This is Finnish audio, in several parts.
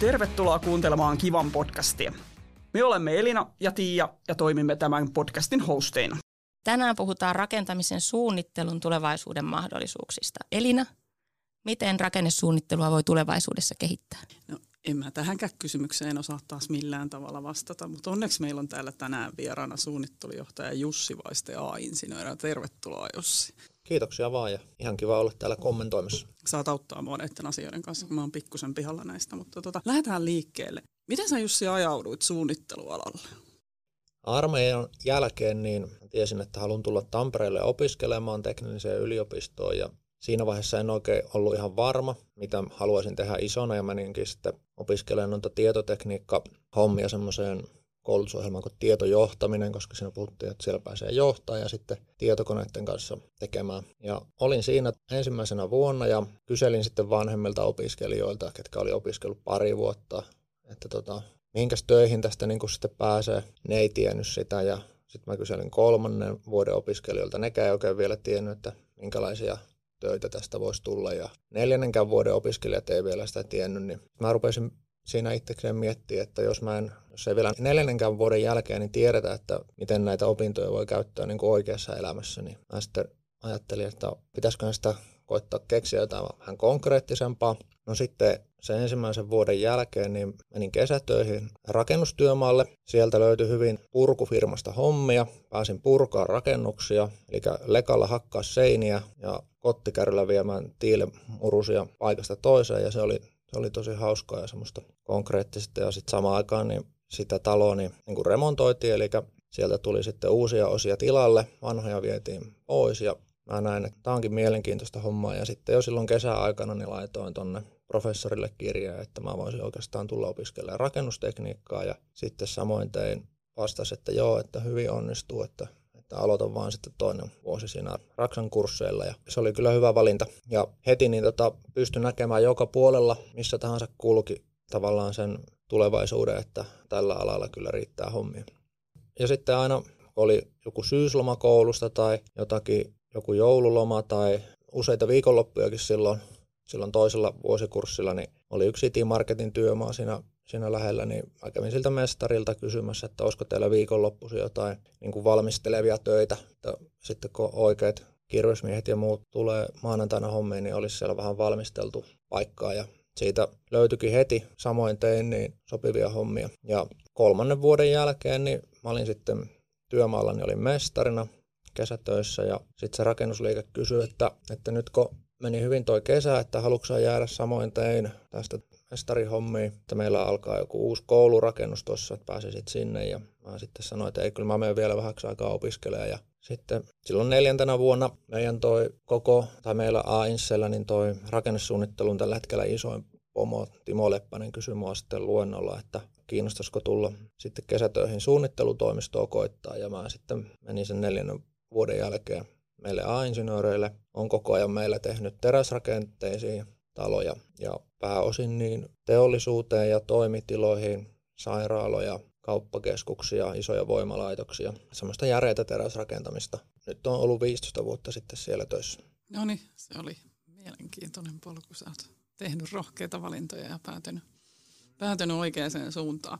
Tervetuloa kuuntelemaan Kivan podcastia. Me olemme Elina ja Tiia ja toimimme tämän podcastin hosteina. Tänään puhutaan rakentamisen suunnittelun tulevaisuuden mahdollisuuksista. Elina, miten rakennesuunnittelua voi tulevaisuudessa kehittää? No, en mä tähänkään kysymykseen osaa taas millään tavalla vastata, mutta onneksi meillä on täällä tänään vieraana suunnittelujohtaja Jussi Vaiste A-insinööri. Tervetuloa Jussi. Kiitoksia vaan ja ihan kiva olla täällä kommentoimassa. Saat auttaa mua näiden asioiden kanssa, kun mä oon pikkusen pihalla näistä, mutta tota, lähdetään liikkeelle. Miten sä Jussi ajauduit suunnittelualalle? Armeijan jälkeen niin tiesin, että haluan tulla Tampereelle opiskelemaan tekniseen yliopistoon ja siinä vaiheessa en oikein ollut ihan varma, mitä haluaisin tehdä isona ja meninkin sitten opiskelemaan noita tietotekniikka-hommia semmoiseen koulutusohjelmaan kuin tietojohtaminen, koska siinä puhuttiin, että siellä pääsee johtaa ja sitten tietokoneiden kanssa tekemään. Ja olin siinä ensimmäisenä vuonna ja kyselin sitten vanhemmilta opiskelijoilta, ketkä oli opiskellut pari vuotta, että tota, minkäs töihin tästä niin kuin sitten pääsee. Ne ei tiennyt sitä ja sitten mä kyselin kolmannen vuoden opiskelijoilta. Nekään ei oikein vielä tiennyt, että minkälaisia töitä tästä voisi tulla. Ja neljännenkään vuoden opiskelijat ei vielä sitä tiennyt, niin mä rupesin siinä itsekseen miettiä, että jos mä en, jos ei vielä neljännenkään vuoden jälkeen niin tiedetä, että miten näitä opintoja voi käyttää niin kuin oikeassa elämässä, niin mä sitten ajattelin, että pitäisikö sitä koittaa keksiä jotain vähän konkreettisempaa. No sitten sen ensimmäisen vuoden jälkeen niin menin kesätöihin rakennustyömaalle. Sieltä löytyi hyvin purkufirmasta hommia. Pääsin purkaa rakennuksia, eli lekalla hakkaa seiniä ja kottikärryllä viemään tiilemurusia paikasta toiseen ja se oli, se oli tosi hauskaa ja semmoista konkreettista. Ja sitten samaan aikaan niin sitä taloa niin, niin kuin remontoitiin, eli sieltä tuli sitten uusia osia tilalle, vanhoja vietiin pois ja mä näin, että tämä onkin mielenkiintoista hommaa. Ja sitten jo silloin kesäaikana niin laitoin tonne professorille kirjaa, että mä voisin oikeastaan tulla opiskelemaan rakennustekniikkaa. Ja sitten samoin tein vastas, että joo, että hyvin onnistuu, että, että aloitan vaan sitten toinen vuosi siinä Raksan kursseilla. Ja se oli kyllä hyvä valinta. Ja heti niin tota, pystyn näkemään joka puolella, missä tahansa kulki tavallaan sen tulevaisuuden, että tällä alalla kyllä riittää hommia. Ja sitten aina oli joku syyslomakoulusta tai jotakin joku joululoma tai useita viikonloppujakin silloin, silloin toisella vuosikurssilla, niin oli yksi City Marketin työmaa siinä, siinä lähellä, niin mä kävin siltä mestarilta kysymässä, että olisiko teillä viikonloppuisin jotain niin kuin valmistelevia töitä, että sitten kun oikeat kirvesmiehet ja muut tulee maanantaina hommiin, niin olisi siellä vähän valmisteltu paikkaa. Ja siitä löytyikin heti, samoin tein niin sopivia hommia. Ja kolmannen vuoden jälkeen niin mä olin sitten työmaalla, niin olin mestarina, kesätöissä. Ja sitten se rakennusliike kysyi, että, että nyt kun meni hyvin toi kesä, että haluatko jäädä samoin tein tästä mestarihommiin, että meillä alkaa joku uusi koulurakennus tuossa, että pääsisit sinne. Ja mä sitten sanoin, että ei kyllä mä menen vielä vähäksi aikaa opiskelemaan. Ja sitten silloin neljäntenä vuonna meidän toi koko, tai meillä a niin toi rakennesuunnittelun tällä hetkellä isoin pomo. Timo Leppänen kysyi mua sitten luennolla, että kiinnostaisiko tulla sitten kesätöihin suunnittelutoimistoon koittaa. Ja mä sitten menin sen neljännen vuoden jälkeen meille A-insinööreille. On koko ajan meillä tehnyt teräsrakenteisiin taloja ja pääosin niin teollisuuteen ja toimitiloihin, sairaaloja, kauppakeskuksia, isoja voimalaitoksia, semmoista järeitä teräsrakentamista. Nyt on ollut 15 vuotta sitten siellä töissä. No niin, se oli mielenkiintoinen polku. Sä oot tehnyt rohkeita valintoja ja päätynyt, päätynyt oikeaan suuntaan.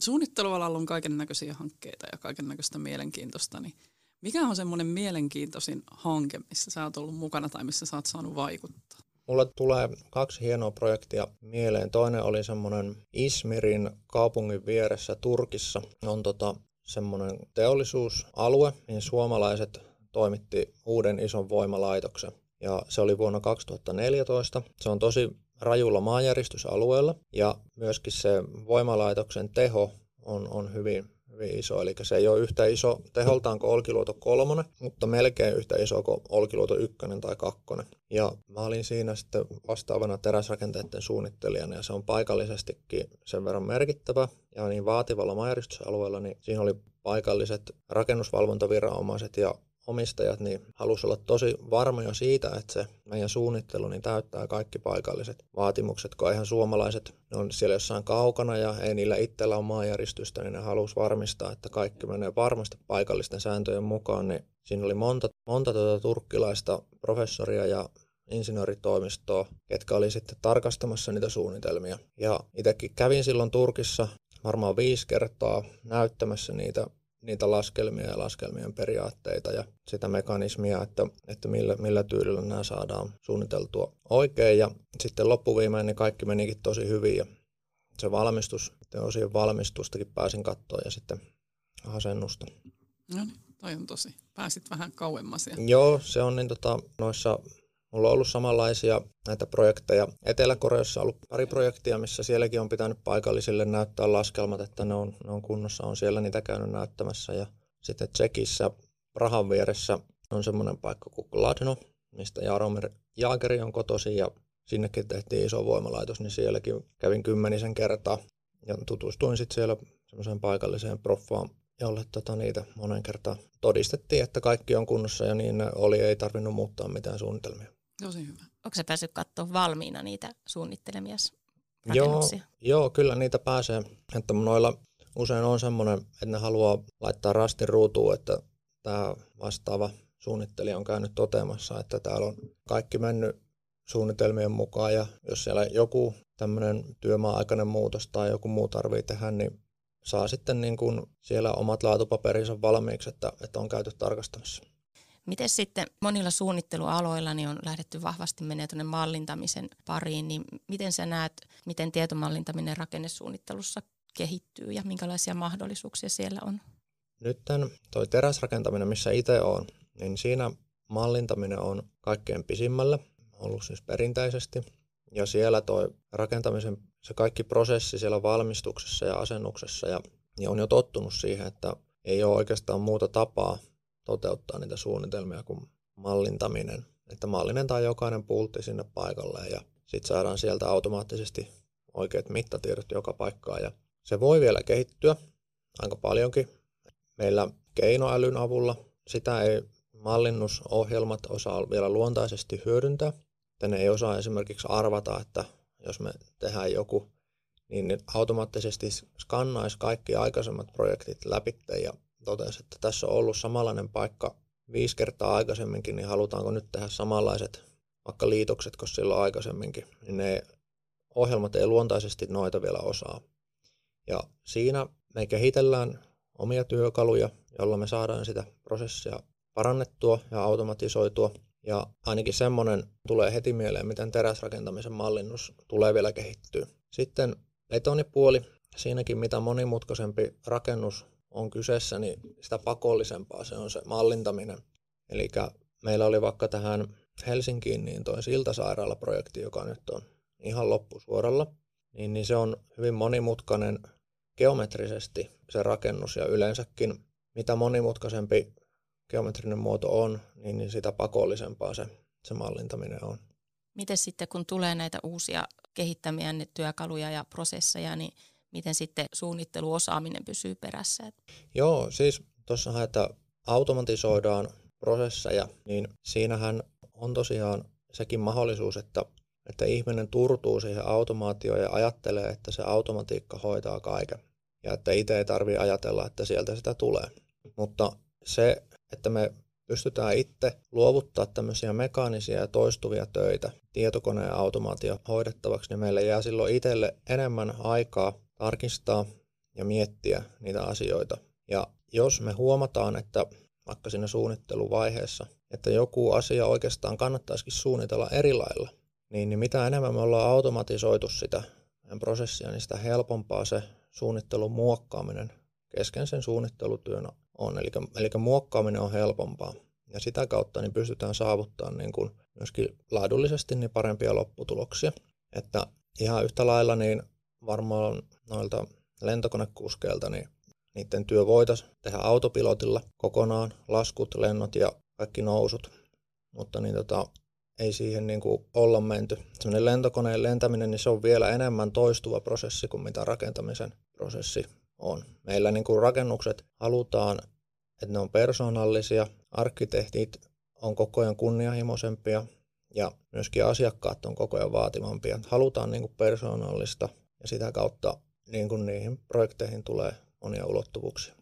Suunnittelualalla on kaiken näköisiä hankkeita ja kaiken näköistä mielenkiintoista, niin mikä on semmoinen mielenkiintoisin hanke, missä sä oot ollut mukana tai missä sä oot saanut vaikuttaa? Mulla tulee kaksi hienoa projektia mieleen. Toinen oli semmoinen Ismirin kaupungin vieressä Turkissa. On tota semmoinen teollisuusalue, niin suomalaiset toimitti uuden ison voimalaitoksen. Ja se oli vuonna 2014. Se on tosi rajulla maanjäristysalueella ja myöskin se voimalaitoksen teho on, on hyvin hyvin iso. Eli se ei ole yhtä iso teholtaan kuin Olkiluoto kolmonen, mutta melkein yhtä iso kuin Olkiluoto ykkönen tai kakkonen. Ja mä olin siinä sitten vastaavana teräsrakenteiden suunnittelijana ja se on paikallisestikin sen verran merkittävä ja niin vaativalla maajäristysalueella, niin siinä oli paikalliset rakennusvalvontaviranomaiset ja omistajat niin halusi olla tosi varmoja siitä, että se meidän suunnittelu niin täyttää kaikki paikalliset vaatimukset, kun ihan suomalaiset ne on siellä jossain kaukana ja ei niillä itsellä ole maanjäristystä, niin ne halusi varmistaa, että kaikki menee varmasti paikallisten sääntöjen mukaan. Niin siinä oli monta, monta tuota turkkilaista professoria ja insinööritoimistoa, ketkä oli sitten tarkastamassa niitä suunnitelmia. Ja itsekin kävin silloin Turkissa varmaan viisi kertaa näyttämässä niitä, niitä laskelmia ja laskelmien periaatteita ja sitä mekanismia, että, että millä, millä tyylillä nämä saadaan suunniteltua oikein. Ja sitten loppuviimein niin kaikki menikin tosi hyvin ja se valmistus, osien valmistustakin pääsin katsoa ja sitten asennusta. No niin, toi on tosi. Pääsit vähän kauemmas. Ja... Joo, se on niin tota, noissa Mulla on ollut samanlaisia näitä projekteja. Etelä-Koreassa on ollut pari projektia, missä sielläkin on pitänyt paikallisille näyttää laskelmat, että ne on, ne on kunnossa. On siellä niitä käynyt näyttämässä. Ja sitten Tsekissä Prahan vieressä on semmoinen paikka kuin Gladno, mistä Jaromir Jaageri on kotosi ja sinnekin tehtiin iso voimalaitos, niin sielläkin kävin kymmenisen kertaa ja tutustuin sitten siellä semmoiseen paikalliseen proffaan, jolle tota, niitä monen kertaa todistettiin, että kaikki on kunnossa ja niin oli, ei tarvinnut muuttaa mitään suunnitelmia. Tosi hyvä. Onko se päässyt katsoa valmiina niitä suunnittelemia Joo, joo, kyllä niitä pääsee. Että noilla usein on semmoinen, että ne haluaa laittaa rastin ruutuun, että tämä vastaava suunnittelija on käynyt toteamassa, että täällä on kaikki mennyt suunnitelmien mukaan ja jos siellä joku tämmöinen työmaa-aikainen muutos tai joku muu tarvii tehdä, niin saa sitten niin kuin siellä omat laatupaperinsa valmiiksi, että, että on käyty tarkastamassa. Miten sitten monilla suunnittelualoilla niin on lähdetty vahvasti menee tuonne mallintamisen pariin, niin miten sä näet, miten tietomallintaminen rakennesuunnittelussa kehittyy ja minkälaisia mahdollisuuksia siellä on? Nyt toi teräsrakentaminen, missä itse on, niin siinä mallintaminen on kaikkein pisimmällä, ollut siis perinteisesti. Ja siellä toi rakentamisen, se kaikki prosessi siellä valmistuksessa ja asennuksessa ja, ja on jo tottunut siihen, että ei ole oikeastaan muuta tapaa toteuttaa niitä suunnitelmia kuin mallintaminen. Että mallinnetaan jokainen pultti sinne paikalle ja sitten saadaan sieltä automaattisesti oikeat mittatiedot joka paikkaan. Ja se voi vielä kehittyä aika paljonkin. Meillä keinoälyn avulla sitä ei mallinnusohjelmat osaa vielä luontaisesti hyödyntää. Että ne ei osaa esimerkiksi arvata, että jos me tehdään joku, niin automaattisesti skannaisi kaikki aikaisemmat projektit läpi ja totesi, että tässä on ollut samanlainen paikka viisi kertaa aikaisemminkin, niin halutaanko nyt tehdä samanlaiset vaikka liitokset kuin silloin aikaisemminkin, niin ne ohjelmat ei luontaisesti noita vielä osaa. Ja siinä me kehitellään omia työkaluja, jolla me saadaan sitä prosessia parannettua ja automatisoitua. Ja ainakin semmoinen tulee heti mieleen, miten teräsrakentamisen mallinnus tulee vielä kehittyä. Sitten betonipuoli, siinäkin mitä monimutkaisempi rakennus on kyseessä, niin sitä pakollisempaa se on se mallintaminen. Eli meillä oli vaikka tähän Helsinkiin niin toi Siltasairaala-projekti, joka nyt on ihan loppusuoralla, niin, niin se on hyvin monimutkainen geometrisesti se rakennus ja yleensäkin mitä monimutkaisempi geometrinen muoto on, niin, niin sitä pakollisempaa se, se mallintaminen on. Miten sitten kun tulee näitä uusia kehittämiä työkaluja ja prosesseja, niin miten sitten suunnitteluosaaminen pysyy perässä? Joo, siis tuossahan, että automatisoidaan prosesseja, niin siinähän on tosiaan sekin mahdollisuus, että, että ihminen turtuu siihen automaatioon ja ajattelee, että se automatiikka hoitaa kaiken. Ja että itse ei tarvitse ajatella, että sieltä sitä tulee. Mutta se, että me pystytään itse luovuttaa tämmöisiä mekaanisia ja toistuvia töitä tietokoneen automaatio hoidettavaksi, niin meille jää silloin itselle enemmän aikaa tarkistaa ja miettiä niitä asioita. Ja jos me huomataan, että vaikka siinä suunnitteluvaiheessa, että joku asia oikeastaan kannattaisikin suunnitella eri lailla, niin, niin mitä enemmän me ollaan automatisoitu sitä prosessia, niin sitä helpompaa se suunnittelun muokkaaminen kesken sen suunnittelutyön on. Eli, eli muokkaaminen on helpompaa. Ja sitä kautta niin pystytään saavuttamaan niin kuin myöskin laadullisesti niin parempia lopputuloksia. Että ihan yhtä lailla niin varmaan noilta lentokonekuskeilta, niin niiden työ voitaisiin tehdä autopilotilla kokonaan, laskut, lennot ja kaikki nousut, mutta niin tota, ei siihen niin kuin olla menty. Sellainen lentokoneen lentäminen, niin se on vielä enemmän toistuva prosessi kuin mitä rakentamisen prosessi on. Meillä niin kuin rakennukset halutaan, että ne on persoonallisia, arkkitehtit on koko ajan kunnianhimoisempia ja myöskin asiakkaat on koko ajan vaativampia. Halutaan niin kuin persoonallista ja sitä kautta niin kuin niihin projekteihin tulee monia ulottuvuuksia.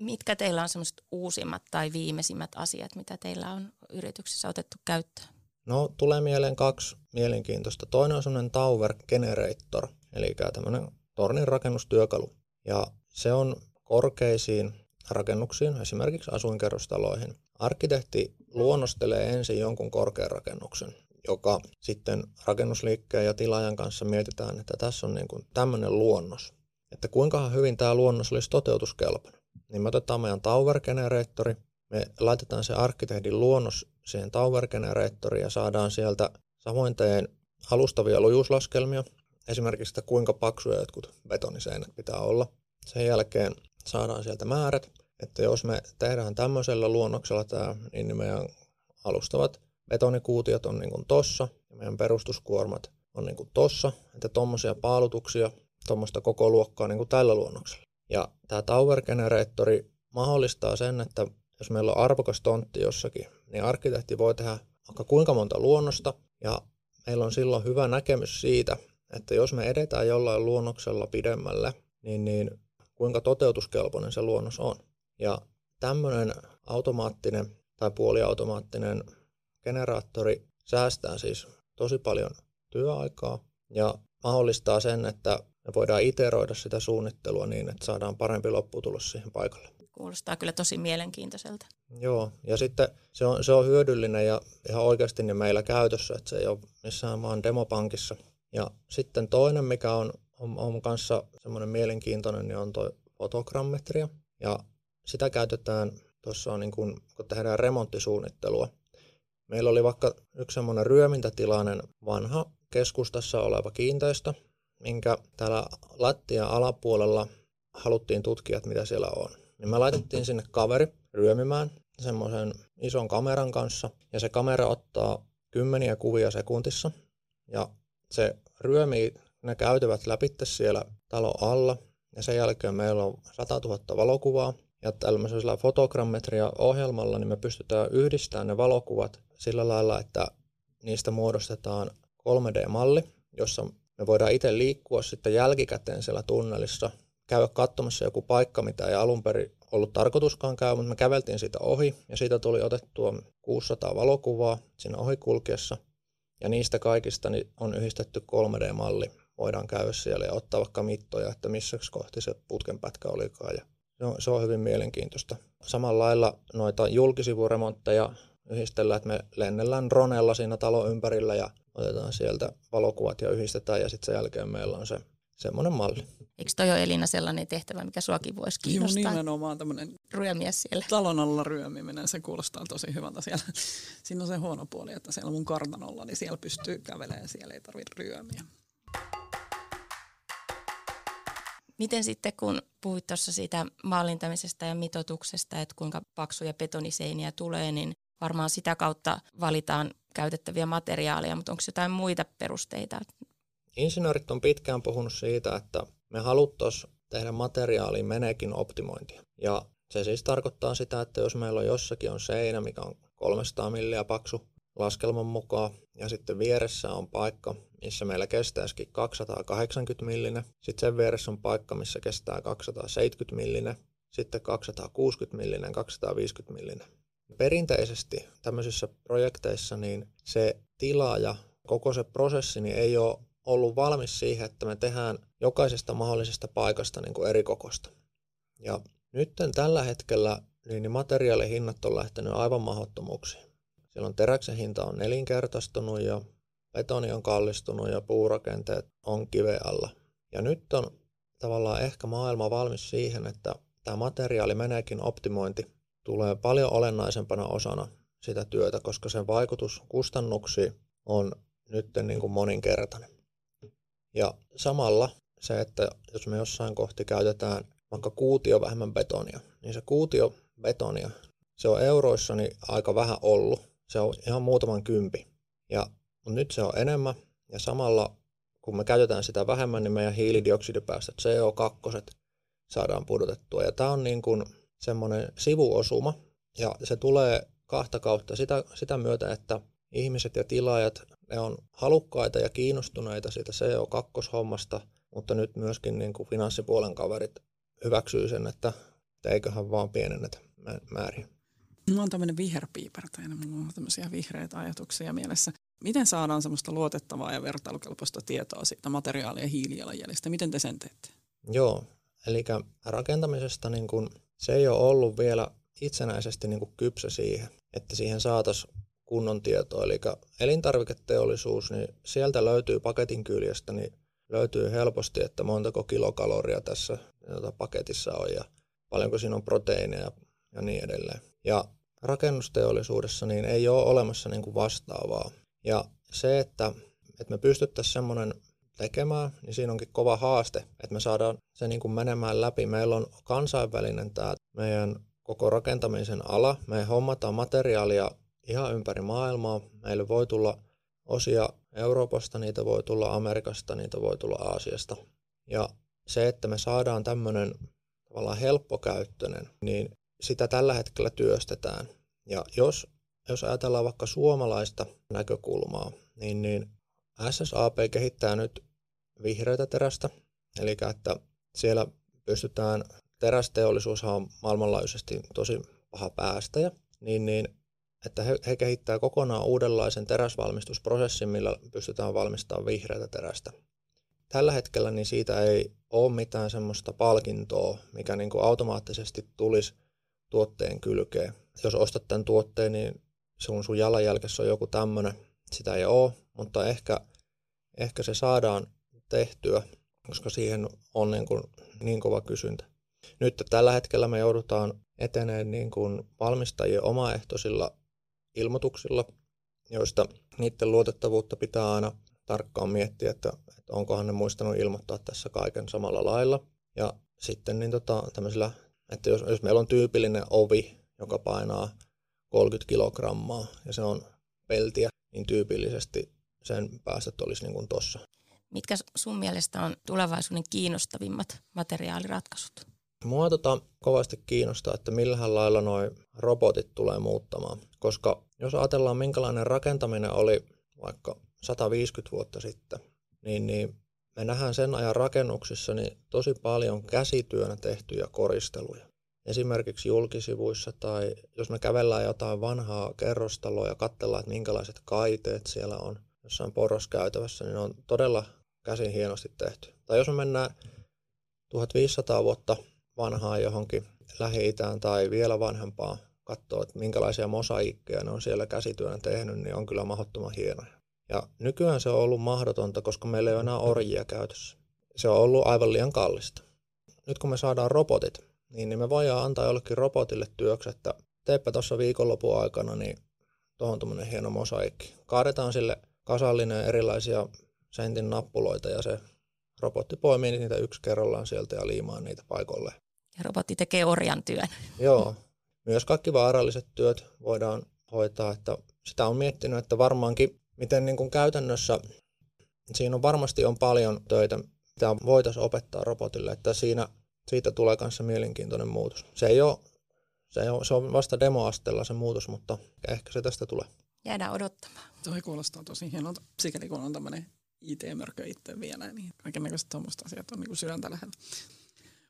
Mitkä teillä on semmoiset uusimmat tai viimeisimmät asiat, mitä teillä on yrityksessä otettu käyttöön? No, tulee mieleen kaksi mielenkiintoista. Toinen on semmoinen Tower Generator, eli tämmöinen tornin rakennustyökalu. Ja se on korkeisiin rakennuksiin, esimerkiksi asuinkerrostaloihin. Arkkitehti luonnostelee ensin jonkun korkean rakennuksen, joka sitten rakennusliikkeen ja tilaajan kanssa mietitään, että tässä on niin kuin tämmöinen luonnos. Että kuinka hyvin tämä luonnos olisi toteutuskelpoinen. Niin me otetaan meidän Tower Generatori, me laitetaan se arkkitehdin luonnos siihen Tower Generatoriin ja saadaan sieltä samoin teen alustavia lujuuslaskelmia, esimerkiksi että kuinka paksuja jotkut betoniseinät pitää olla. Sen jälkeen saadaan sieltä määrät, että jos me tehdään tämmöisellä luonnoksella tämä, niin meidän alustavat betonikuutiot on niin kuin tossa ja meidän perustuskuormat on niin kuin tossa, että tuommoisia paalutuksia, tuommoista koko luokkaa niin kuin tällä luonnoksella. Ja tämä Tower Generatori mahdollistaa sen, että jos meillä on arvokas tontti jossakin, niin arkkitehti voi tehdä vaikka kuinka monta luonnosta ja meillä on silloin hyvä näkemys siitä, että jos me edetään jollain luonnoksella pidemmälle, niin, niin kuinka toteutuskelpoinen se luonnos on. Ja tämmöinen automaattinen tai puoliautomaattinen generaattori säästää siis tosi paljon työaikaa ja mahdollistaa sen, että me voidaan iteroida sitä suunnittelua niin, että saadaan parempi lopputulos siihen paikalle. Kuulostaa kyllä tosi mielenkiintoiselta. Joo, ja sitten se on, se on hyödyllinen ja ihan oikeasti niin meillä käytössä, että se ei ole missään vaan demopankissa. Ja sitten toinen, mikä on, on, on kanssa semmoinen mielenkiintoinen, niin on tuo fotogrammetria. Ja sitä käytetään tuossa on niin kun, kun tehdään remonttisuunnittelua. Meillä oli vaikka yksi semmoinen ryömintätilainen vanha keskustassa oleva kiinteistö, minkä täällä lattian alapuolella haluttiin tutkia, että mitä siellä on. Niin me laitettiin sinne kaveri ryömimään semmoisen ison kameran kanssa, ja se kamera ottaa kymmeniä kuvia sekuntissa, ja se ryömii ne käytävät läpi siellä talon alla, ja sen jälkeen meillä on 100 000 valokuvaa, ja tällaisella fotogrammetria-ohjelmalla niin me pystytään yhdistämään ne valokuvat sillä lailla, että niistä muodostetaan 3D-malli, jossa me voidaan itse liikkua sitten jälkikäteen siellä tunnelissa, käydä katsomassa joku paikka, mitä ei alun perin ollut tarkoituskaan käydä, mutta me käveltiin siitä ohi ja siitä tuli otettua 600 valokuvaa siinä ohikulkiessa. Ja niistä kaikista niin on yhdistetty 3D-malli. Voidaan käydä siellä ja ottaa vaikka mittoja, että missä kohti se putkenpätkä olikaan. Ja se, on, se on hyvin mielenkiintoista. Samalla lailla noita julkisivuremontteja yhdistellään, että me lennellään dronella siinä talon ympärillä ja otetaan sieltä valokuvat ja yhdistetään ja sitten sen jälkeen meillä on se semmoinen malli. Eikö toi ole Elina sellainen tehtävä, mikä suakin voisi kiinnostaa? Joo, nimenomaan tämmöinen ryömiä siellä. Talon alla ryömiminen, se kuulostaa tosi hyvältä siellä. Siinä on se huono puoli, että siellä mun kartanolla, niin siellä pystyy kävelemään, siellä ei tarvitse ryömiä. Miten sitten, kun puhuit tuossa siitä maalintamisesta ja mitotuksesta, että kuinka paksuja betoniseiniä tulee, niin varmaan sitä kautta valitaan käytettäviä materiaaleja, mutta onko jotain muita perusteita? Insinöörit on pitkään puhunut siitä, että me haluttaisiin tehdä materiaaliin menekin optimointia. Ja se siis tarkoittaa sitä, että jos meillä on jossakin on seinä, mikä on 300 milliä paksu laskelman mukaan, ja sitten vieressä on paikka, missä meillä kestäisikin 280 millinen, sitten sen vieressä on paikka, missä kestää 270 millinen, sitten 260 millinen, 250 millinen. Perinteisesti tämmöisissä projekteissa niin se tilaaja, koko se prosessi niin ei ole ollut valmis siihen, että me tehdään jokaisesta mahdollisesta paikasta niin kuin eri kokosta. Ja nyt tällä hetkellä niin materiaalihinnat on lähtenyt aivan mahdottomuuksiin. Silloin teräksen hinta on nelinkertaistunut ja betoni on kallistunut ja puurakenteet on kive alla. Ja nyt on tavallaan ehkä maailma valmis siihen, että tämä materiaali meneekin optimointi tulee paljon olennaisempana osana sitä työtä, koska sen vaikutus kustannuksiin on nyt niin kuin moninkertainen. Ja samalla se, että jos me jossain kohti käytetään vaikka kuutio vähemmän betonia, niin se kuutio betonia, se on euroissa niin aika vähän ollut. Se on ihan muutaman kympi. Ja mutta nyt se on enemmän ja samalla kun me käytetään sitä vähemmän, niin meidän hiilidioksidipäästöt, CO2, saadaan pudotettua. Ja tämä on niin kuin semmoinen sivuosuma ja se tulee kahta kautta sitä, sitä myötä, että ihmiset ja tilaajat, ne on halukkaita ja kiinnostuneita siitä CO2-hommasta, mutta nyt myöskin niin kuin finanssipuolen kaverit hyväksyy sen, että eiköhän vaan pienennetä määriä. Mä oon tämmöinen viherpiipertäjä, mulla on tämmöisiä vihreitä ajatuksia mielessä. Miten saadaan semmoista luotettavaa ja vertailukelpoista tietoa siitä materiaalien hiilijalanjäljestä? Miten te sen teette? Joo, eli rakentamisesta niin kun, se ei ole ollut vielä itsenäisesti niin kypsä siihen, että siihen saataisiin kunnon tietoa. Eli elintarviketeollisuus, niin sieltä löytyy paketin kyljestä, niin löytyy helposti, että montako kilokaloria tässä paketissa on ja paljonko siinä on proteiineja ja niin edelleen. Ja rakennusteollisuudessa niin ei ole olemassa niin kuin vastaavaa. Ja se, että, että me pystyttäisiin semmoinen tekemään, niin siinä onkin kova haaste, että me saadaan se niin kuin menemään läpi. Meillä on kansainvälinen tämä meidän koko rakentamisen ala. Me hommataan materiaalia ihan ympäri maailmaa. Meille voi tulla osia Euroopasta, niitä voi tulla Amerikasta, niitä voi tulla Aasiasta. Ja se, että me saadaan tämmöinen tavallaan helppokäyttöinen, niin sitä tällä hetkellä työstetään. Ja jos, jos ajatellaan vaikka suomalaista näkökulmaa, niin, niin SSAP kehittää nyt vihreätä terästä, eli että siellä pystytään, terästeollisuus on maailmanlaajuisesti tosi paha päästäjä, niin, niin että he, he kehittää kokonaan uudenlaisen teräsvalmistusprosessin, millä pystytään valmistamaan vihreätä terästä. Tällä hetkellä niin siitä ei ole mitään semmoista palkintoa, mikä niin kuin automaattisesti tulisi tuotteen kylkeen. Jos ostat tämän tuotteen, niin sun, sun jalanjälkessä on joku tämmöinen. Sitä ei ole, mutta ehkä, ehkä se saadaan tehtyä, koska siihen on niin, kuin niin kova kysyntä. Nyt tällä hetkellä me joudutaan eteneen niin kuin valmistajien omaehtoisilla ilmoituksilla, joista niiden luotettavuutta pitää aina tarkkaan miettiä, että, että onkohan ne muistanut ilmoittaa tässä kaiken samalla lailla. Ja sitten niin tota, tämmöisillä, että jos, jos meillä on tyypillinen ovi, joka painaa 30 kilogrammaa ja se on peltiä, niin tyypillisesti sen päästöt olisi niin kuin tossa. Mitkä sun mielestä on tulevaisuuden kiinnostavimmat materiaaliratkaisut? Mua tota kovasti kiinnostaa, että millähän lailla nuo robotit tulee muuttamaan. Koska jos ajatellaan, minkälainen rakentaminen oli vaikka 150 vuotta sitten, niin, niin me nähdään sen ajan rakennuksissa niin tosi paljon käsityönä tehtyjä koristeluja. Esimerkiksi julkisivuissa tai jos me kävellään jotain vanhaa kerrostaloa ja katsellaan, että minkälaiset kaiteet siellä on jossain porroskäytävässä, niin ne on todella käsin hienosti tehty. Tai jos me mennään 1500 vuotta vanhaa johonkin Lähi-Itään tai vielä vanhempaa katsoa, että minkälaisia mosaikkeja ne on siellä käsityönä tehnyt, niin on kyllä mahdottoman hienoja. Ja nykyään se on ollut mahdotonta, koska meillä ei ole enää orjia käytössä. Se on ollut aivan liian kallista. Nyt kun me saadaan robotit, niin, niin me voidaan antaa jollekin robotille työksi, että teepä tuossa viikonlopun aikana niin tuohon tuommoinen hieno mosaikki. Kaadetaan sille kasallinen erilaisia sentin nappuloita ja se robotti poimii niitä yksi kerrallaan sieltä ja liimaa niitä paikoille. Ja robotti tekee orjan työn. Joo. Myös kaikki vaaralliset työt voidaan hoitaa. Että sitä on miettinyt, että varmaankin miten niin kuin käytännössä siinä on varmasti on paljon töitä, mitä voitaisiin opettaa robotille, että siinä, siitä tulee kanssa mielenkiintoinen muutos. Se ei ole, se, ei ole, se on vasta demoasteella se muutos, mutta ehkä se tästä tulee. Jäädään odottamaan. Toi kuulostaa tosi hienolta, sikäli kun on tämmöinen IT-mörkö itse vielä, niin kaikenlaiset tuommoista asiat on niin kuin sydäntä lähellä.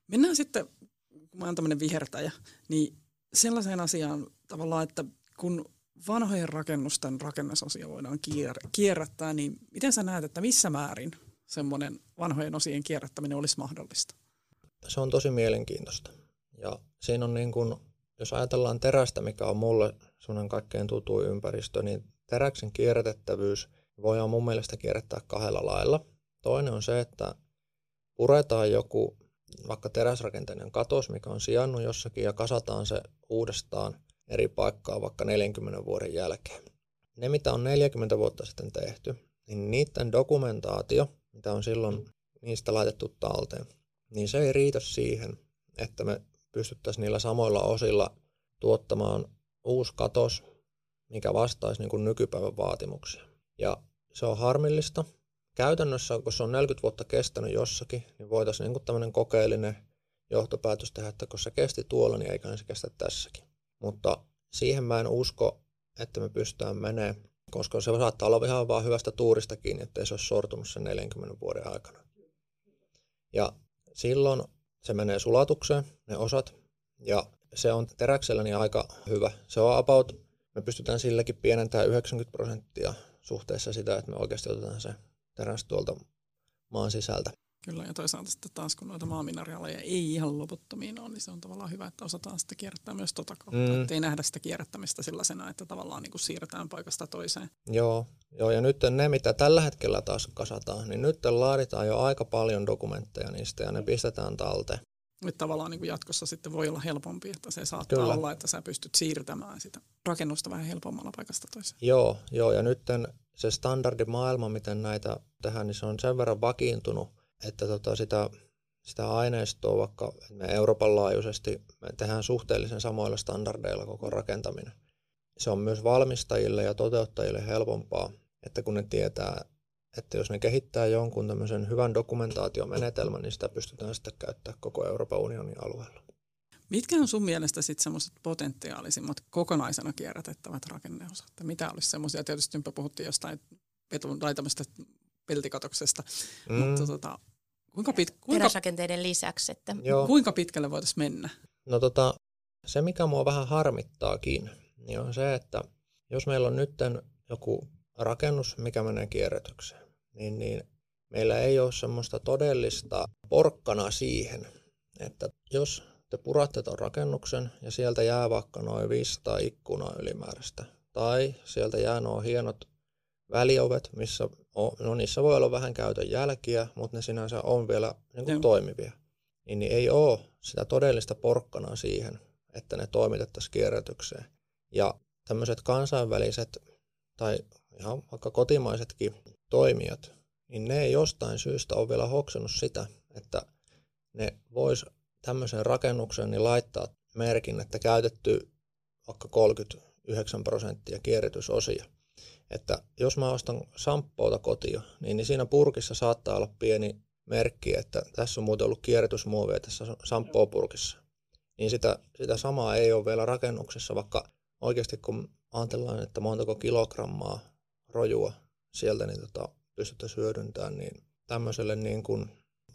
Mennään sitten, kun mä oon tämmöinen vihertäjä, niin sellaiseen asiaan tavallaan, että kun vanhojen rakennusten rakennusosia voidaan kier- kierrättää, niin miten sä näet, että missä määrin semmoinen vanhojen osien kierrättäminen olisi mahdollista? Se on tosi mielenkiintoista. Ja siinä on niin kuin, jos ajatellaan terästä, mikä on mulle semmoinen kaikkein tutuin ympäristö, niin teräksen kierrätettävyys voidaan mun mielestä kierrättää kahdella lailla. Toinen on se, että puretaan joku vaikka teräsrakenteinen katos, mikä on sijannut jossakin ja kasataan se uudestaan eri paikkaa vaikka 40 vuoden jälkeen. Ne, mitä on 40 vuotta sitten tehty, niin niiden dokumentaatio, mitä on silloin niistä laitettu talteen, niin se ei riitä siihen, että me pystyttäisiin niillä samoilla osilla tuottamaan uusi katos, mikä vastaisi niin kuin nykypäivän vaatimuksia. Ja se on harmillista. Käytännössä, kun se on 40 vuotta kestänyt jossakin, niin voitaisiin niin tämmöinen kokeellinen johtopäätös tehdä, että kun se kesti tuolla, niin eiköhän se kestä tässäkin. Mutta siihen mä en usko, että me pystytään menemään, koska se saattaa olla ihan vaan hyvästä tuurista kiinni, että se olisi sortunut sen 40 vuoden aikana. Ja silloin se menee sulatukseen, ne osat, ja se on teräksellä niin aika hyvä. Se on about, me pystytään silläkin pienentämään 90 prosenttia suhteessa sitä, että me oikeasti otetaan se teräs tuolta maan sisältä. Kyllä, ja toisaalta sitten taas kun noita maamineraaleja ei ihan loputtomiin ole, niin se on tavallaan hyvä, että osataan sitä kierrättää myös tota kautta. Mm. Että ei nähdä sitä kierrättämistä sellaisena, että tavallaan niin kuin siirretään paikasta toiseen. Joo, joo, ja nyt ne, mitä tällä hetkellä taas kasataan, niin nyt laaditaan jo aika paljon dokumentteja niistä ja ne pistetään talteen. Nyt tavallaan niin kuin jatkossa sitten voi olla helpompi, että se saattaa Kyllä. olla, että sä pystyt siirtämään sitä rakennusta vähän helpommalla paikasta toiseen. Joo, joo ja nyt se standardimaailma, miten näitä tehdään, niin se on sen verran vakiintunut, että tota sitä, sitä aineistoa, vaikka me Euroopan laajuisesti me tehdään suhteellisen samoilla standardeilla koko rakentaminen. Se on myös valmistajille ja toteuttajille helpompaa, että kun ne tietää, että jos ne kehittää jonkun tämmöisen hyvän dokumentaatiomenetelmän, niin sitä pystytään sitten käyttämään koko Euroopan unionin alueella. Mitkä on sun mielestä sitten semmoiset potentiaalisimmat kokonaisena kierrätettävät rakenneosat? Mitä olisi semmoisia, tietysti me puhuttiin jostain petun tai tämmöistä peltikatoksesta, mm. mutta tota, kuinka, pit, kuinka, lisäksi, että Joo. kuinka pitkälle voitaisiin mennä? No tota, se mikä mua vähän harmittaakin, niin on se, että jos meillä on nyt joku rakennus, mikä menee kierrätykseen, niin, niin meillä ei ole semmoista todellista porkkana siihen, että jos te puratte tuon rakennuksen ja sieltä jää vaikka noin 500 ikkunaa ylimääräistä, tai sieltä jää nuo hienot väliovet, missä on, no niissä voi olla vähän käytön jälkiä, mutta ne sinänsä on vielä niin kuin toimivia. Niin, niin ei ole sitä todellista porkkanaa siihen, että ne toimitettaisiin kierrätykseen. Ja tämmöiset kansainväliset tai ihan vaikka kotimaisetkin toimijat, niin ne ei jostain syystä ole vielä hoksannut sitä, että ne vois tämmöisen rakennuksen niin laittaa merkin, että käytetty vaikka 39 prosenttia kierrätysosia. Että jos mä ostan samppoota kotia, niin, niin siinä purkissa saattaa olla pieni merkki, että tässä on muuten ollut kierrätysmuovia tässä samppoopurkissa. Niin sitä, sitä samaa ei ole vielä rakennuksessa, vaikka oikeasti kun ajatellaan, että montako kilogrammaa rojua sieltä niin tota, pystyttäisiin hyödyntämään, niin tämmöiselle niin kuin,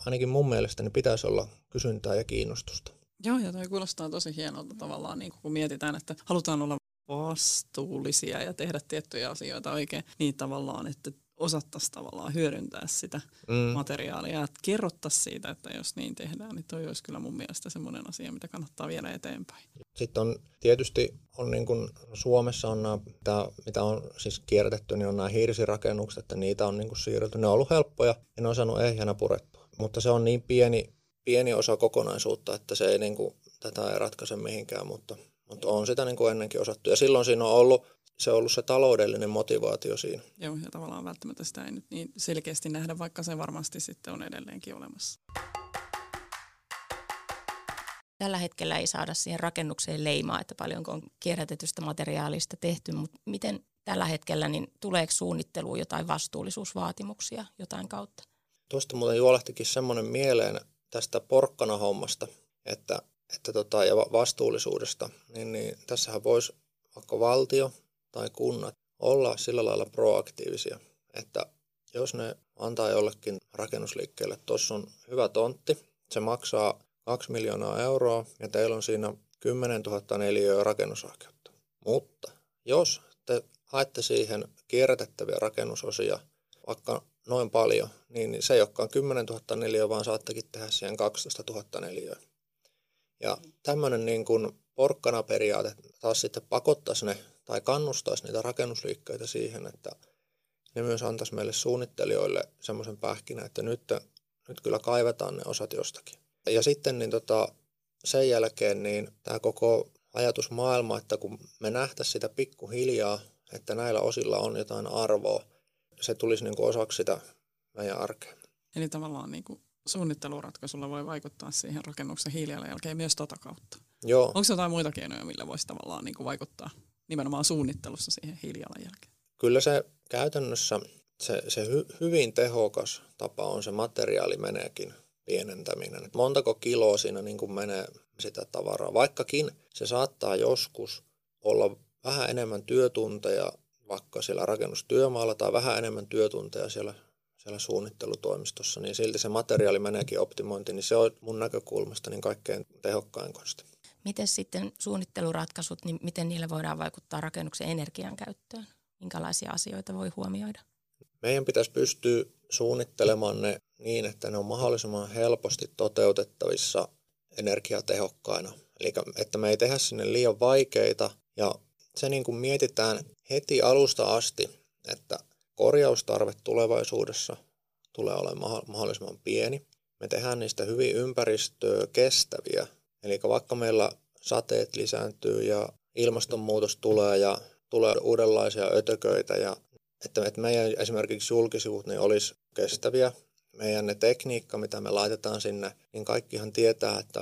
ainakin mun mielestä niin pitäisi olla kysyntää ja kiinnostusta. Joo, ja toi kuulostaa tosi hienolta tavallaan, niin kun mietitään, että halutaan olla vastuullisia ja tehdä tiettyjä asioita oikein niin tavallaan, että osattaisiin tavallaan hyödyntää sitä mm. materiaalia ja kerrottaisiin siitä, että jos niin tehdään, niin toi olisi kyllä mun mielestä semmoinen asia, mitä kannattaa viedä eteenpäin. Sitten on tietysti on niin kuin Suomessa on nämä, mitä, mitä on siis kierrätetty, niin on nämä hirsirakennukset, että niitä on niin kuin siirretty. Ne on ollut helppoja ja ne on saanut ehjänä purettua. Mutta se on niin pieni, pieni osa kokonaisuutta, että se ei niin kuin, tätä ei ratkaise mihinkään, mutta mutta on sitä niin kuin ennenkin osattu. Ja silloin siinä on ollut se, on ollut se taloudellinen motivaatio siinä. Joo, ja tavallaan välttämättä sitä ei nyt niin selkeästi nähdä, vaikka se varmasti sitten on edelleenkin olemassa. Tällä hetkellä ei saada siihen rakennukseen leimaa, että paljonko on kierrätetystä materiaalista tehty, mutta miten tällä hetkellä, niin tuleeko suunnitteluun jotain vastuullisuusvaatimuksia jotain kautta? Tuosta muuten juolehtikin semmoinen mieleen tästä porkkana hommasta, että että tota, ja vastuullisuudesta, niin, niin tässähän voisi vaikka valtio tai kunnat olla sillä lailla proaktiivisia, että jos ne antaa jollekin rakennusliikkeelle, tuossa on hyvä tontti, se maksaa 2 miljoonaa euroa ja teillä on siinä 10 000 neliöä rakennusoikeutta. Mutta jos te haette siihen kierrätettäviä rakennusosia vaikka noin paljon, niin se ei olekaan 10 000 neliöä, vaan saattekin tehdä siihen 12 000 neliöä. Ja tämmöinen niin kuin porkkanaperiaate taas sitten pakottaisi ne tai kannustaisi niitä rakennusliikkeitä siihen, että ne myös antaisi meille suunnittelijoille semmoisen pähkinä, että nyt, nyt kyllä kaivetaan ne osat jostakin. Ja sitten niin tota, sen jälkeen niin tämä koko ajatusmaailma, että kun me nähtäisiin sitä pikkuhiljaa, että näillä osilla on jotain arvoa, se tulisi niin kuin osaksi sitä meidän arkea. Eli tavallaan niin kuin suunnitteluratkaisulla voi vaikuttaa siihen rakennuksen hiilijalanjälkeen myös tota kautta? Joo. Onko jotain muita keinoja, millä voisi tavallaan niin kuin vaikuttaa nimenomaan suunnittelussa siihen hiilijalanjälkeen? Kyllä se käytännössä se, se hy, hyvin tehokas tapa on se materiaali meneekin pienentäminen. Montako kiloa siinä niin kuin menee sitä tavaraa. Vaikkakin se saattaa joskus olla vähän enemmän työtunteja vaikka siellä rakennustyömaalla tai vähän enemmän työtunteja siellä siellä suunnittelutoimistossa, niin silti se materiaali meneekin optimointi, niin se on mun näkökulmasta niin kaikkein tehokkain konsti. Miten sitten suunnitteluratkaisut, niin miten niillä voidaan vaikuttaa rakennuksen energian käyttöön? Minkälaisia asioita voi huomioida? Meidän pitäisi pystyä suunnittelemaan ne niin, että ne on mahdollisimman helposti toteutettavissa energiatehokkaina. Eli että me ei tehdä sinne liian vaikeita ja se niin kuin mietitään heti alusta asti, että korjaustarve tulevaisuudessa tulee olemaan mahdollisimman pieni. Me tehdään niistä hyvin ympäristöä kestäviä. Eli vaikka meillä sateet lisääntyy ja ilmastonmuutos tulee ja tulee uudenlaisia ötököitä ja että, meidän esimerkiksi julkisivut niin olisi kestäviä. Meidän ne tekniikka, mitä me laitetaan sinne, niin kaikkihan tietää, että,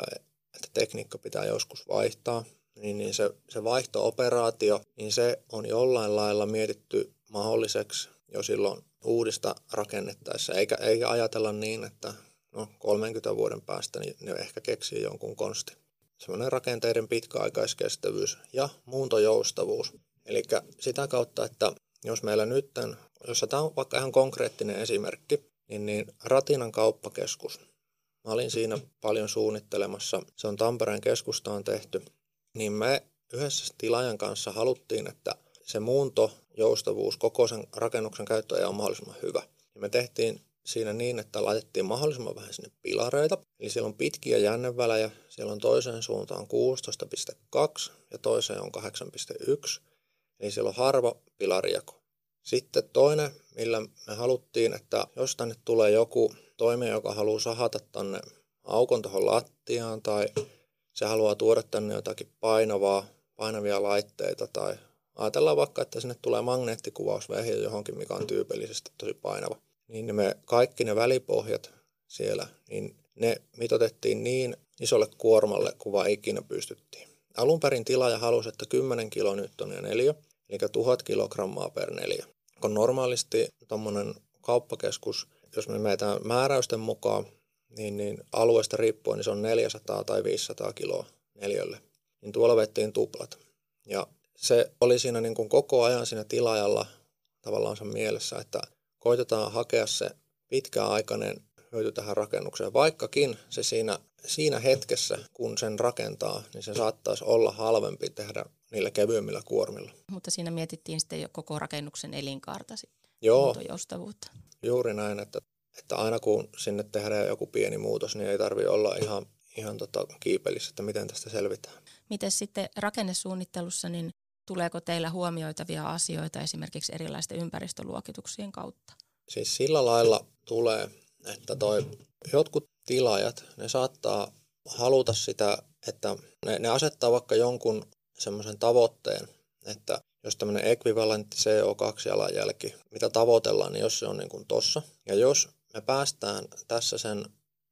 että tekniikka pitää joskus vaihtaa. Niin, niin se, se vaihtooperaatio, niin se on jollain lailla mietitty mahdolliseksi jo silloin uudista rakennettaessa, eikä, eikä ajatella niin, että no 30 vuoden päästä niin ne ehkä keksii jonkun konsti. Semmoinen rakenteiden pitkäaikaiskestävyys ja muuntojoustavuus. Eli sitä kautta, että jos meillä nyt, jos tämä on vaikka ihan konkreettinen esimerkki, niin, niin Ratinan kauppakeskus. Mä olin siinä paljon suunnittelemassa. Se on Tampereen keskustaan tehty. Niin me yhdessä tilaajan kanssa haluttiin, että se muunto, joustavuus, koko sen rakennuksen käyttö on mahdollisimman hyvä. Ja me tehtiin siinä niin, että laitettiin mahdollisimman vähän sinne pilareita. Eli siellä on pitkiä jännevälejä. Siellä on toiseen suuntaan 16,2 ja toiseen on 8,1. Eli siellä on harva pilarijako. Sitten toinen, millä me haluttiin, että jos tänne tulee joku toimija, joka haluaa sahata tänne aukon tuohon lattiaan tai se haluaa tuoda tänne jotakin painavaa, painavia laitteita tai ajatellaan vaikka, että sinne tulee magneettikuvausvehje johonkin, mikä on tyypillisesti tosi painava. Niin me kaikki ne välipohjat siellä, niin ne mitotettiin niin isolle kuormalle kuin vaan ikinä pystyttiin. Alun perin tilaaja halusi, että 10 kilonewtonia neliö, eli 1000 kilogrammaa per neliö. Kun normaalisti tuommoinen kauppakeskus, jos me meetään määräysten mukaan, niin, niin alueesta riippuen niin se on 400 tai 500 kiloa neliölle. Niin tuolla vettiin tuplat. Ja se oli siinä niin kuin koko ajan siinä tilaajalla tavallaan sen mielessä, että koitetaan hakea se pitkäaikainen hyöty tähän rakennukseen. Vaikkakin se siinä, siinä hetkessä, kun sen rakentaa, niin se saattaisi olla halvempi tehdä niillä kevyemmillä kuormilla. Mutta siinä mietittiin sitten jo koko rakennuksen elinkaarta Joo, joustavuutta. juuri näin, että, että aina kun sinne tehdään joku pieni muutos, niin ei tarvitse olla ihan, ihan tota kiipelissä, että miten tästä selvitään. Miten sitten rakennesuunnittelussa, niin tuleeko teillä huomioitavia asioita esimerkiksi erilaisten ympäristöluokituksien kautta? Siis sillä lailla tulee, että toi, jotkut tilaajat, ne saattaa haluta sitä, että ne, ne asettaa vaikka jonkun semmoisen tavoitteen, että jos tämmöinen ekvivalentti CO2-jalanjälki, mitä tavoitellaan, niin jos se on niin kuin tossa, ja jos me päästään tässä sen,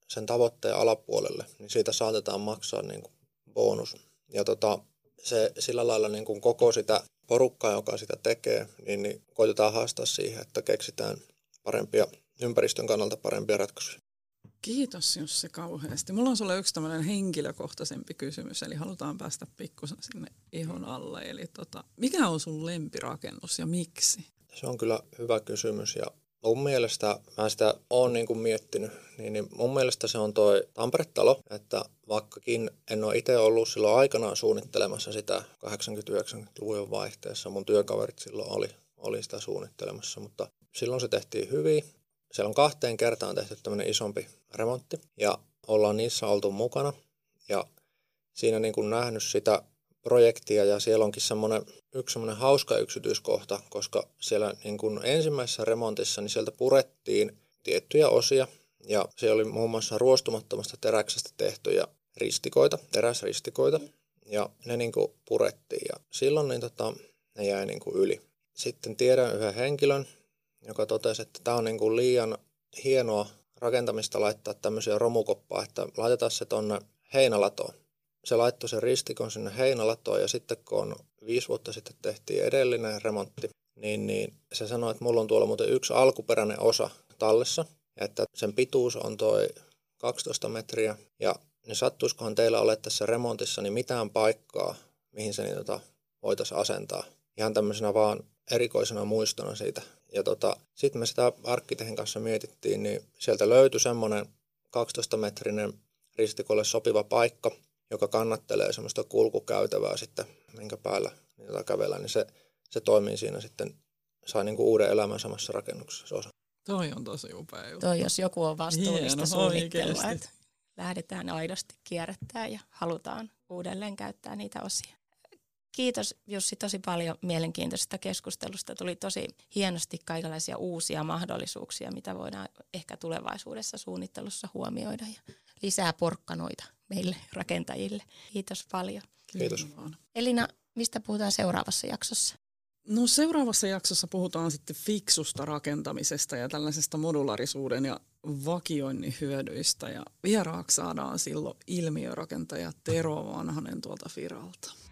sen tavoitteen alapuolelle, niin siitä saatetaan maksaa niin kuin bonus. Ja tota, se sillä lailla niin kuin koko sitä porukkaa, joka sitä tekee, niin, niin koitetaan haastaa siihen, että keksitään parempia, ympäristön kannalta parempia ratkaisuja. Kiitos Jussi kauheasti. Mulla on sulle yksi tämmöinen henkilökohtaisempi kysymys, eli halutaan päästä pikkusen sinne ihon alle. Eli tota, mikä on sun lempirakennus ja miksi? Se on kyllä hyvä kysymys ja mun mielestä, mä sitä oon niin kuin miettinyt, niin, niin mun mielestä se on toi Tampere-talo, että vaikkakin en ole itse ollut silloin aikanaan suunnittelemassa sitä 80-90-luvun vaihteessa, mun työkaverit silloin oli, oli sitä suunnittelemassa, mutta silloin se tehtiin hyvin. Siellä on kahteen kertaan tehty tämmöinen isompi remontti ja ollaan niissä oltu mukana ja siinä niin kuin nähnyt sitä projektia ja siellä onkin semmoinen, yksi semmoinen hauska yksityiskohta, koska siellä niin kuin ensimmäisessä remontissa niin sieltä purettiin tiettyjä osia ja siellä oli muun muassa ruostumattomasta teräksestä tehtyjä ristikoita, teräsristikoita ja ne niin kuin purettiin ja silloin niin tota, ne jäi niin kuin yli. Sitten tiedän yhden henkilön, joka totesi, että tämä on niin kuin liian hienoa rakentamista laittaa tämmöisiä romukoppaa, että laitetaan se tuonne heinälatoon. Se laittoi sen ristikon sinne heinälatoon ja sitten kun viisi vuotta sitten tehtiin edellinen remontti, niin, niin se sanoi, että mulla on tuolla muuten yksi alkuperäinen osa tallessa, että sen pituus on toi 12 metriä, ja niin sattuisikohan teillä ole tässä remontissa niin mitään paikkaa, mihin se niin tota, voitaisiin asentaa. Ihan tämmöisenä vaan erikoisena muistona siitä. Ja tota, sitten me sitä arkkitehden kanssa mietittiin, niin sieltä löytyi semmoinen 12-metrinen ristikolle sopiva paikka. Joka kannattelee semmoista kulkukäytävää sitten, minkä päällä niitä kävellä, niin se, se toimii siinä sitten, saa niin kuin uuden elämän samassa rakennuksessa. Se osa. Toi on tosi upea juttu. Toi, jos joku on vastuullista Hieno, suunnittelua, että lähdetään aidosti kierrättää ja halutaan uudelleen käyttää niitä osia. Kiitos Jussi tosi paljon mielenkiintoisesta keskustelusta. Tuli tosi hienosti kaikenlaisia uusia mahdollisuuksia, mitä voidaan ehkä tulevaisuudessa suunnittelussa huomioida ja lisää porkkanoita meille rakentajille. Kiitos paljon. Kiitos. Vaan. Elina, mistä puhutaan seuraavassa jaksossa? No seuraavassa jaksossa puhutaan sitten fiksusta rakentamisesta ja tällaisesta modularisuuden ja vakioinnin hyödyistä. Ja vieraaksi saadaan silloin ilmiörakentaja Tero Vanhanen tuolta Firalta.